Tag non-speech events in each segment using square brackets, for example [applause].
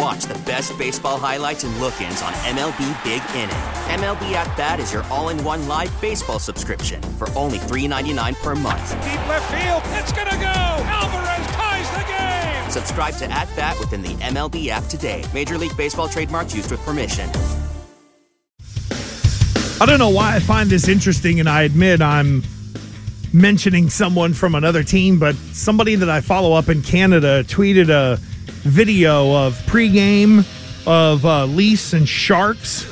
And watch the best baseball highlights and look ins on MLB Big Inning. MLB At Bat is your all in one live baseball subscription for only $3.99 per month. Deep left field, it's going to go. Alvarez ties the game. Subscribe to At Bat within the MLB app today. Major League Baseball trademarks used with permission. I don't know why I find this interesting, and I admit I'm mentioning someone from another team, but somebody that I follow up in Canada tweeted a video of pregame of uh, Leafs and Sharks,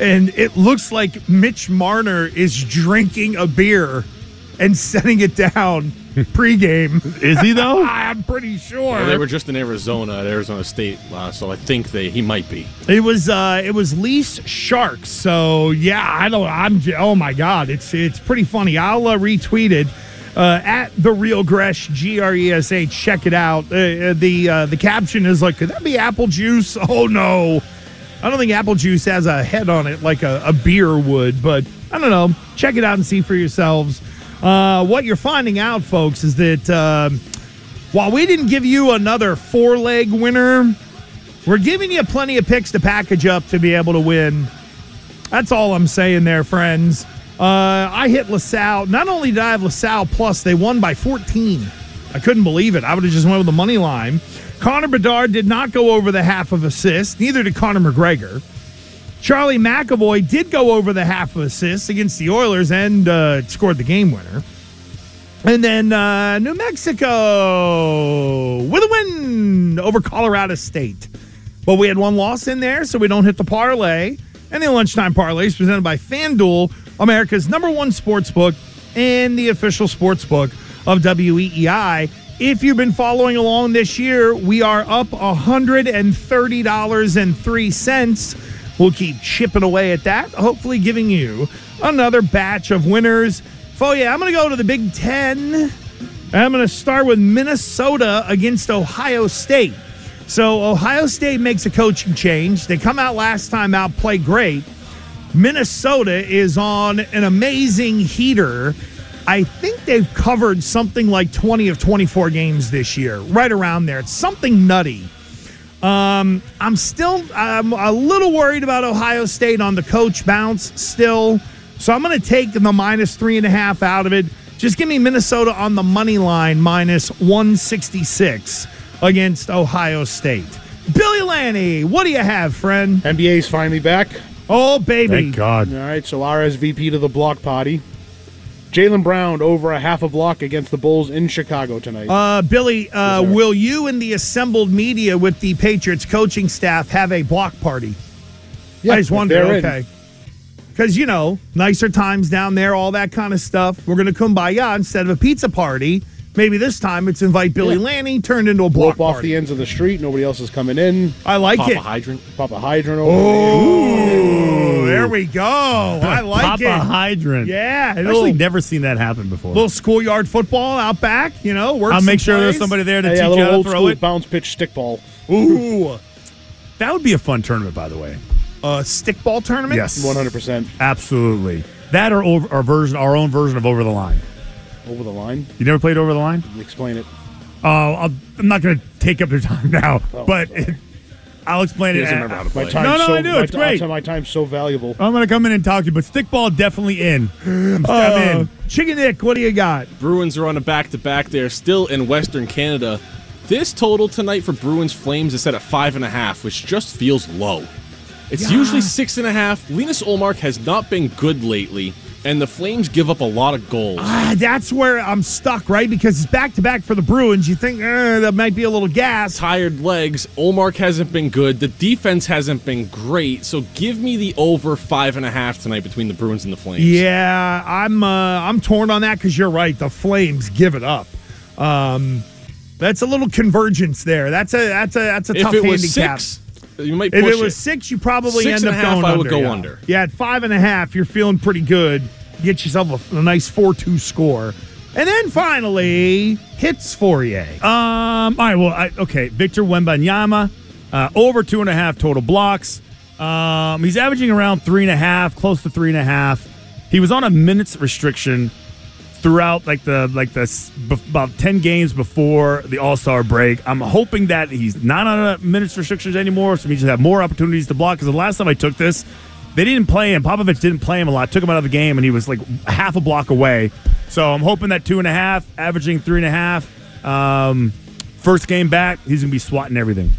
and it looks like Mitch Marner is drinking a beer and setting it down [laughs] pregame. Is he though? [laughs] I'm pretty sure. Well, they were just in Arizona at Arizona State, uh, so I think they he might be. It was uh it was Leafs Sharks. So yeah, I don't I'm oh my god, it's it's pretty funny. I'll uh, retweet it. Uh, at the real Gresh G R E S H. Check it out. Uh, the uh, the caption is like, could that be apple juice? [laughs] Oh no, I don't think apple juice has a head on it like a, a beer would. But I don't know. Check it out and see for yourselves. Uh, what you're finding out, folks, is that um, while we didn't give you another four leg winner, we're giving you plenty of picks to package up to be able to win. That's all I'm saying there, friends. Uh, I hit LaSalle. Not only did I have LaSalle plus, they won by 14. I couldn't believe it. I would have just went with the money line. Connor Bedard did not go over the half of assists. Neither did Conor McGregor. Charlie McAvoy did go over the half of assists against the Oilers and uh, scored the game winner. And then uh, New Mexico with a win over Colorado State. But we had one loss in there, so we don't hit the parlay. And the lunchtime parlay is presented by FanDuel, America's number one sports book and the official sports book of WEEI. If you've been following along this year, we are up $130.03. We'll keep chipping away at that, hopefully giving you another batch of winners. Oh, yeah, I'm going to go to the Big Ten. I'm going to start with Minnesota against Ohio State. So, Ohio State makes a coaching change. They come out last time out, play great. Minnesota is on an amazing heater. I think they've covered something like 20 of 24 games this year, right around there. It's something nutty. Um, I'm still I'm a little worried about Ohio State on the coach bounce still. So I'm going to take the minus three and a half out of it. Just give me Minnesota on the money line minus 166 against Ohio State. Billy Lanny, what do you have, friend? NBA's finally back. Oh, baby. Thank God. All right, so RSVP to the block party. Jaylen Brown over a half a block against the Bulls in Chicago tonight. Uh, Billy, uh, Yes, will you and the assembled media with the Patriots coaching staff have a block party? Yeah, I just if wonder. Okay. Because, you know, nicer times down there, all that kind of stuff. We're going to kumbaya instead of a pizza party. Maybe this time it's invite Billy Yeah. Lanny turned into a block Blow off party. the ends of the street. Nobody else is coming in. I like Pop it. a hydrant. Pop a hydrant over Ooh, there we go. I [laughs] like Papa it. hydrant. Yeah, a I've little, actually never seen that happen before. little schoolyard football out back. You know, work I'll make sure there's somebody there to there. Yeah, a teach you how old to throw school it. bounce pitch stickball. Ooh, That would be a fun tournament, by the way. a stickball tournament. Yes, 100% absolutely. That or over our version, our own version of over the line. Over the line. You never played over the line? Explain it. Oh, I'll, I'm not going to take up your time [laughs] now, Oh, but sorry. I'll explain He it. doesn't at- remember how to My play. time. No, no, so, I do. My, It's great. My time's so valuable. I'm going to come in and talk to you, but stickball definitely in. I'm, Uh, in. Chicken Nick, what do you got? Bruins are on a back to back. They're still in Western Canada. This total tonight for Bruins Flames is set at five and a half, which just feels low. It's usually six and a half. Linus Ullmark has not been good lately, and the Flames give up a lot of goals. Ah, that's where I'm stuck, right? Because it's back to back for the Bruins. You think eh, that might be a little gas. Tired legs. Ullmark hasn't been good. The defense hasn't been great. So give me the over five and a half tonight between the Bruins and the Flames. Yeah, I'm uh, I'm torn on that because you're right. The Flames give it up. Um, that's a little convergence there. That's a that's a that's a If tough it was handicap. six, you might if it was six, you probably Six end and up a half, going I would under. go yeah. under. Yeah, at five and a half, you're feeling pretty good. Get yourself a, a nice four-two score, and then finally hits you. Um. All right. Well. I, okay. Victor Wembanyama, uh, over two and a half total blocks. Um. He's averaging around three and a half, close to three and a half. He was on a minutes restriction throughout like the like the about 10 games before the all-star break i'm hoping that he's not on a minutes restrictions anymore so he just have more opportunities to block because the last time i took this they didn't play him popovich didn't play him a lot took him out of the game and he was like half a block away so i'm hoping that two and a half averaging three and a half um, first game back he's gonna be swatting everything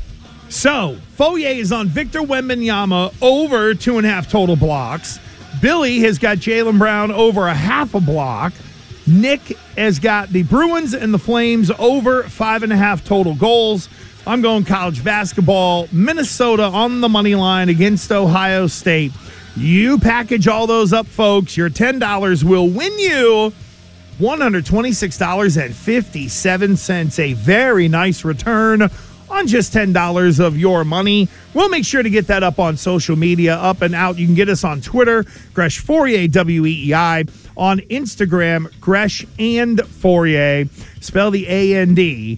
So, Foyer is on Victor Wembanyama over two and a half total blocks. Billy has got Jaylen Brown over a half a block. Nick has got the Bruins and the Flames over five and a half total goals. I'm going college basketball. Minnesota on the money line against Ohio State. You package all those up, folks. Your $10 will win you $126.57. A very nice return on just $10 of your money. We'll make sure to get that up on social media, up and out. You can get us on Twitter, Gresh Fauria, W E E I, on Instagram, Gresh and Fauria. Spell the A N D